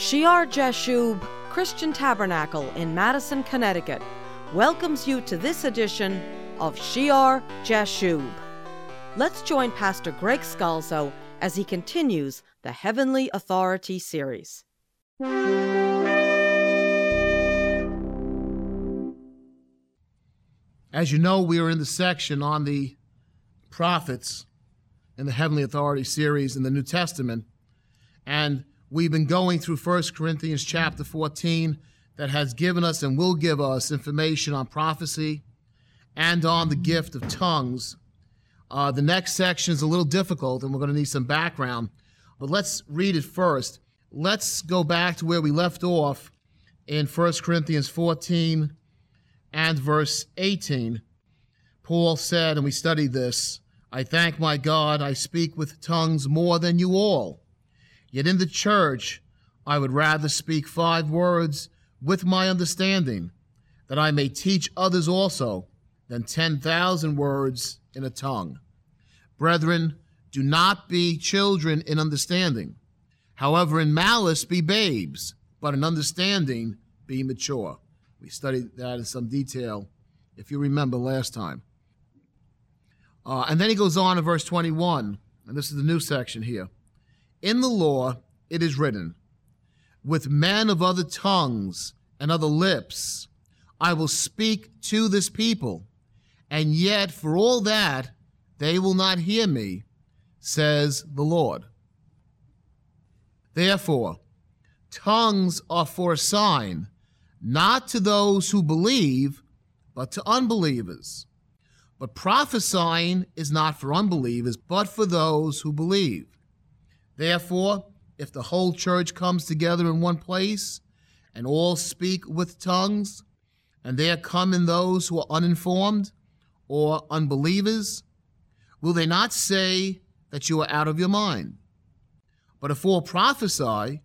Shear Jashub Christian Tabernacle in Madison, Connecticut welcomes you to this edition of Shear Jashub. Let's join Pastor Greg Scalzo as he continues the Heavenly Authority series. As you know, we are in the section on the prophets in the Heavenly Authority series in the New Testament. And we've been going through 1 Corinthians chapter 14 that has given us and will give us information on prophecy and on the gift of tongues. Uh, the next section is a little difficult and we're going to need some background, but let's read it first. Let's go back to where we left off in 1 Corinthians 14 and verse 18. Paul said, and we studied this I thank my God, I speak with tongues more than you all. Yet in the church, I would rather speak five words with my understanding, that I may teach others also, than 10,000 words in a tongue. Brethren, do not be children in understanding. However, in malice be babes, but in understanding be mature. We studied that in some detail, if you remember last time. Uh, and then he goes on in verse 21, and this is the new section here. In the law it is written, With men of other tongues and other lips I will speak to this people, and yet for all that they will not hear me, says the Lord. Therefore, tongues are for a sign not to those who believe, but to unbelievers. But prophesying is not for unbelievers, but for those who believe. Therefore, if the whole church comes together in one place, and all speak with tongues, and there come in those who are uninformed or unbelievers, will they not say that you are out of your mind? But if all prophesy,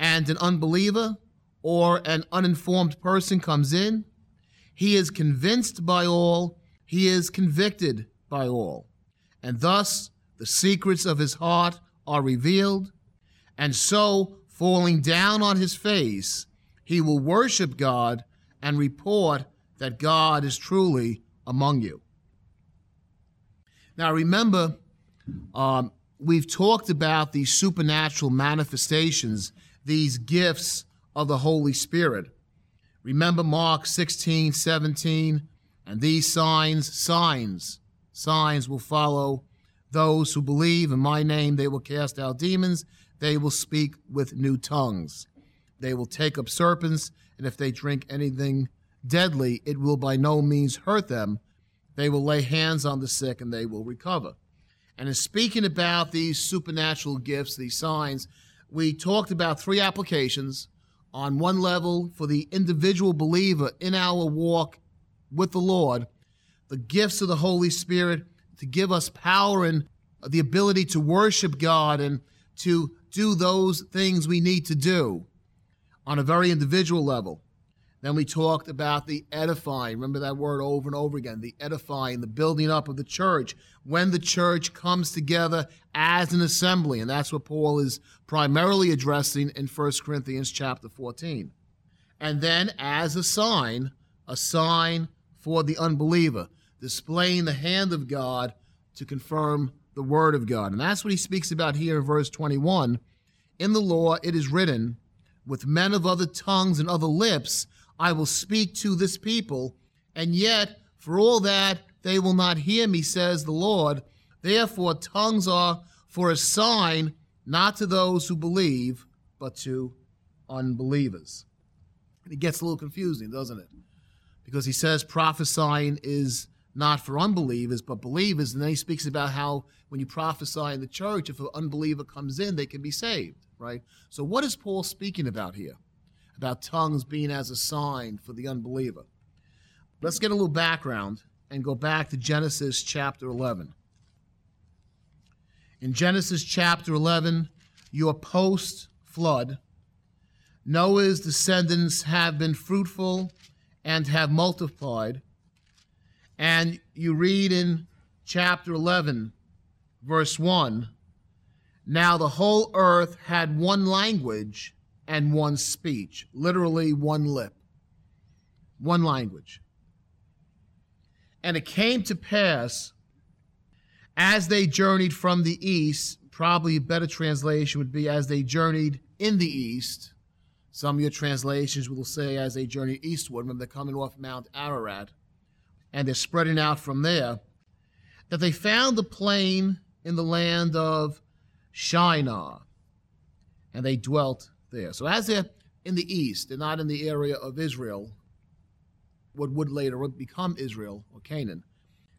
and an unbeliever or an uninformed person comes in, he is convinced by all, he is convicted by all. And thus the secrets of his heart are revealed. And so, falling down on his face, he will worship God and report that God is truly among you. Now, remember, um, we've talked about these supernatural manifestations, these gifts of the Holy Spirit. Remember Mark 16, 17, and these signs, signs, signs will follow those who believe in my name. They will cast out demons. They will speak with new tongues. They will take up serpents, and if they drink anything deadly, it will by no means hurt them. They will lay hands on the sick, and they will recover. And in speaking about these supernatural gifts, these signs, we talked about three applications on one level for the individual believer in our walk with the Lord, the gifts of the Holy Spirit to give us power and the ability to worship God and to do those things we need to do on a very individual level. Then we talked about the edifying. Remember that word over and over again the edifying, the building up of the church. When the church comes together as an assembly. And that's what Paul is primarily addressing in 1 Corinthians chapter 14. And then as a sign, a sign for the unbeliever, displaying the hand of God to confirm the word of God. And that's what he speaks about here in verse 21. In the law it is written, with men of other tongues and other lips, I will speak to this people, and yet for all that they will not hear me, says the Lord. Therefore, tongues are for a sign not to those who believe, but to unbelievers. And it gets a little confusing, doesn't it? Because he says prophesying is not for unbelievers, but believers. And then he speaks about how when you prophesy in the church, if an unbeliever comes in, they can be saved, right? So, what is Paul speaking about here? About tongues being as a sign for the unbeliever. Let's get a little background and go back to Genesis chapter 11. In Genesis chapter 11, you are post flood. Noah's descendants have been fruitful and have multiplied. And you read in chapter 11, verse 1 Now the whole earth had one language and one speech, literally one lip, one language. And it came to pass as they journeyed from the east, probably a better translation would be as they journeyed in the east. Some of your translations will say as they journeyed eastward, when they're coming off Mount Ararat, and they're spreading out from there, that they found the plain in the land of Shinar, and they dwelt there. So as they're in the east, they're not in the area of Israel, what would later become Israel or Canaan.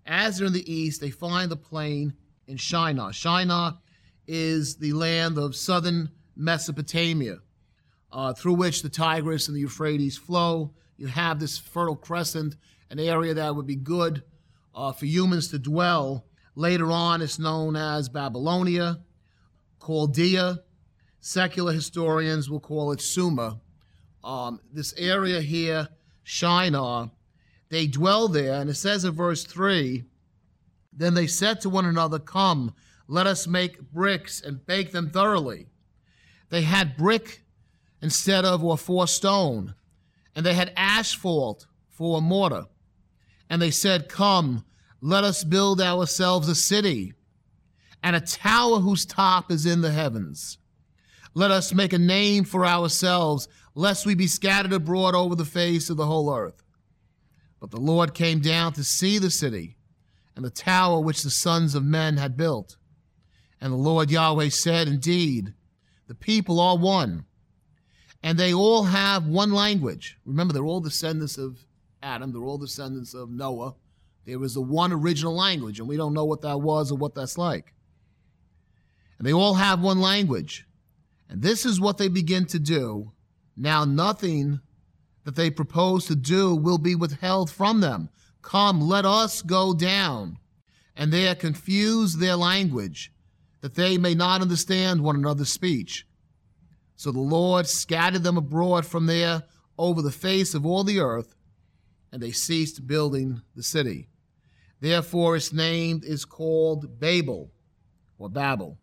As they're in the east, they find the plain in Shinar. Shinar is the land of southern Mesopotamia, uh, through which the Tigris and the Euphrates flow. You have this fertile crescent, an area that would be good uh, for humans to dwell. Later on, it's known as Babylonia, Chaldea. Secular historians will call it Sumer. Um, this area here, Shinar, they dwell there, and it says in verse 3 Then they said to one another, Come, let us make bricks and bake them thoroughly. They had brick instead of or for stone, and they had asphalt for mortar. And they said, Come, let us build ourselves a city and a tower whose top is in the heavens. Let us make a name for ourselves, lest we be scattered abroad over the face of the whole earth. But the Lord came down to see the city and the tower which the sons of men had built. And the Lord Yahweh said, Indeed, the people are one, and they all have one language. Remember, they're all descendants of Adam, they're all descendants of Noah. There was the one original language, and we don't know what that was or what that's like. And they all have one language. And this is what they begin to do. Now, nothing that they propose to do will be withheld from them. Come, let us go down. And there confuse their language, that they may not understand one another's speech. So the Lord scattered them abroad from there over the face of all the earth, and they ceased building the city. Therefore, its name is called Babel, or Babel,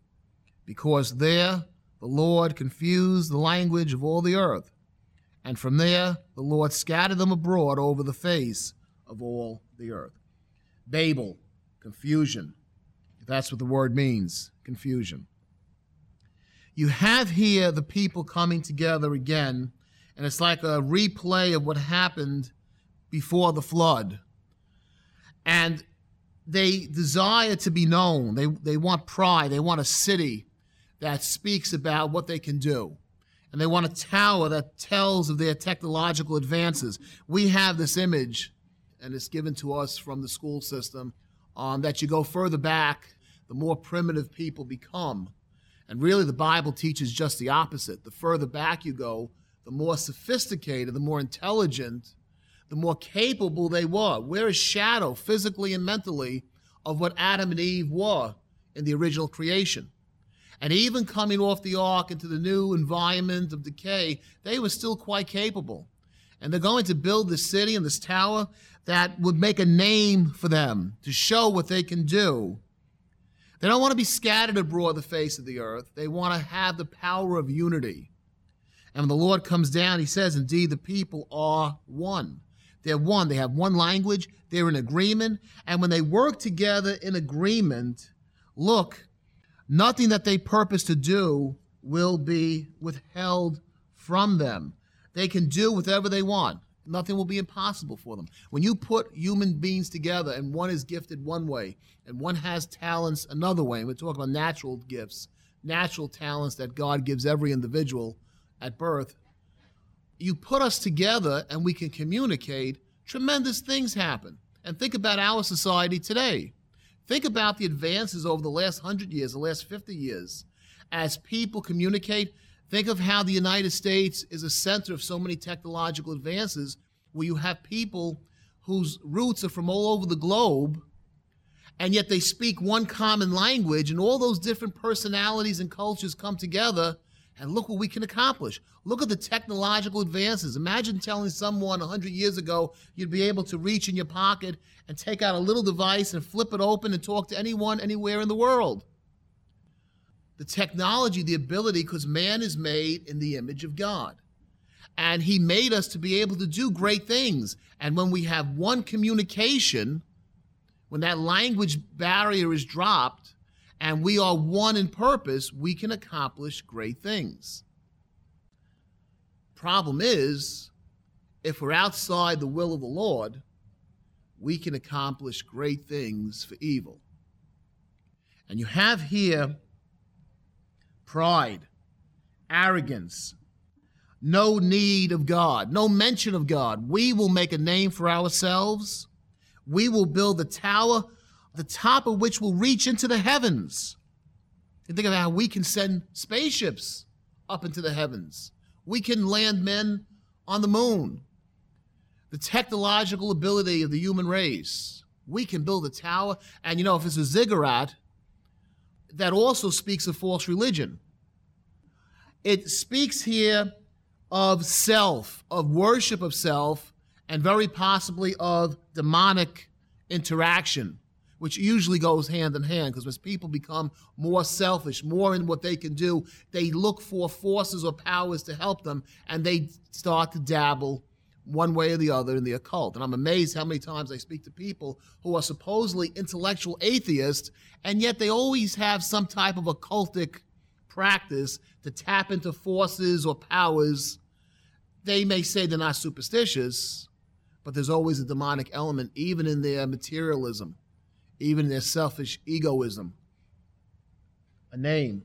because there the Lord confused the language of all the earth and from there, the Lord scattered them abroad over the face of all the earth. Babel, confusion. That's what the word means confusion. You have here the people coming together again, and it's like a replay of what happened before the flood. And they desire to be known. They, they want pride. They want a city that speaks about what they can do and they want a tower that tells of their technological advances. We have this image, and it's given to us from the school system, um, that you go further back, the more primitive people become. And really, the Bible teaches just the opposite. The further back you go, the more sophisticated, the more intelligent, the more capable they were. We're a shadow, physically and mentally, of what Adam and Eve were in the original creation. And even coming off the ark into the new environment of decay, they were still quite capable. And they're going to build this city and this tower that would make a name for them to show what they can do. They don't want to be scattered abroad the face of the earth. They want to have the power of unity. And when the Lord comes down, he says, Indeed, the people are one. They're one. They have one language. They're in agreement. And when they work together in agreement, look, Nothing that they purpose to do will be withheld from them. They can do whatever they want. Nothing will be impossible for them. When you put human beings together and one is gifted one way and one has talents another way, and we're talking about natural gifts, natural talents that God gives every individual at birth, you put us together and we can communicate, tremendous things happen. And think about our society today. Think about the advances over the last 100 years, the last 50 years. As people communicate, think of how the United States is a center of so many technological advances where you have people whose roots are from all over the globe and yet they speak one common language and all those different personalities and cultures come together and look what we can accomplish. Look at the technological advances. Imagine telling someone 100 years ago you'd be able to reach in your pocket and take out a little device and flip it open and talk to anyone anywhere in the world. the technology, the ability, because man is made in the image of God. And he made us to be able to do great things. And when we have one communication, when that language barrier is dropped, and we are one in purpose, we can accomplish great things. Problem is, if we're outside the will of the Lord, we can accomplish great things for evil. And you have here pride, arrogance, no need of God, no mention of God. We will make a name for ourselves. We will build a tower, the top of which will reach into the heavens. And think of how we can send spaceships up into the heavens. We can land men on the moon the technological ability of the human race. We can build a tower. And you know, if it's a ziggurat, that also speaks of false religion. It speaks here of self, of worship of self, and very possibly of demonic interaction, which usually goes hand in hand because as people become more selfish, more in what they can do, they look for forces or powers to help them and they start to dabble one way or the other in the occult. And I'm amazed how many times I speak to people who are supposedly intellectual atheists, and yet they always have some type of occultic practice to tap into forces or powers. They may say they're not superstitious, but there's always a demonic element, even in their materialism, even their selfish egoism. A name.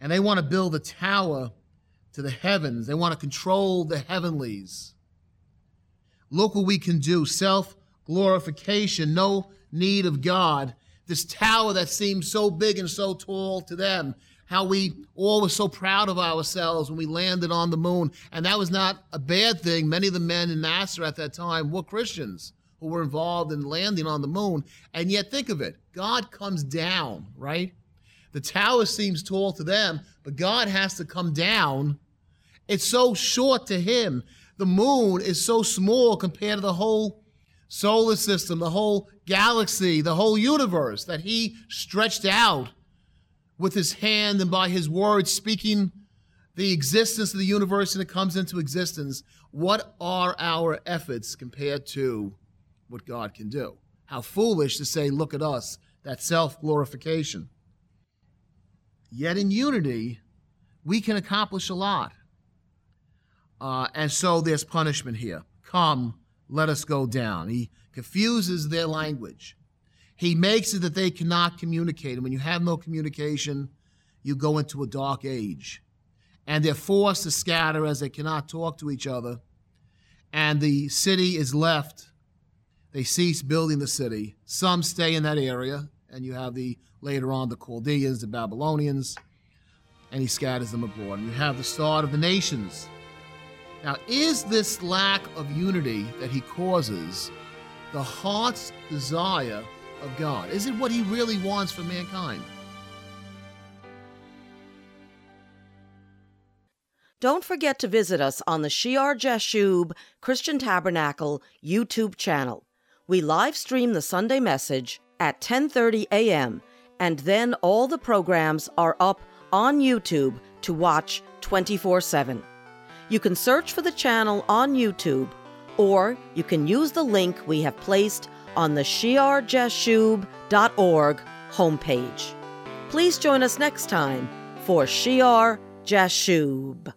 And they want to build a tower to the heavens, they want to control the heavenlies. Look what we can do self glorification, no need of God. This tower that seems so big and so tall to them, how we all were so proud of ourselves when we landed on the moon. And that was not a bad thing. Many of the men in NASA at that time were Christians who were involved in landing on the moon. And yet, think of it God comes down, right? The tower seems tall to them, but God has to come down. It's so short to him the moon is so small compared to the whole solar system, the whole galaxy, the whole universe that he stretched out with his hand and by his word speaking the existence of the universe and it comes into existence. What are our efforts compared to what God can do? How foolish to say, look at us, that self glorification. Yet in unity, we can accomplish a lot. Uh, and so there's punishment here. Come, let us go down. He confuses their language. He makes it that they cannot communicate. And when you have no communication, you go into a dark age. And they're forced to scatter as they cannot talk to each other. And the city is left. They cease building the city. Some stay in that area, and you have the later on the Chaldeans, the Babylonians, and he scatters them abroad. And you have the start of the nations now, is this lack of unity that he causes the heart's desire of God? Is it what he really wants for mankind? Don't forget to visit us on the Shear Jashub Christian Tabernacle YouTube channel. We live stream the Sunday message at 10:30 a.m. and then all the programs are up on YouTube to watch 24/7. You can search for the channel on YouTube, or you can use the link we have placed on the shearjashub.org homepage. Please join us next time for Shear Jashub.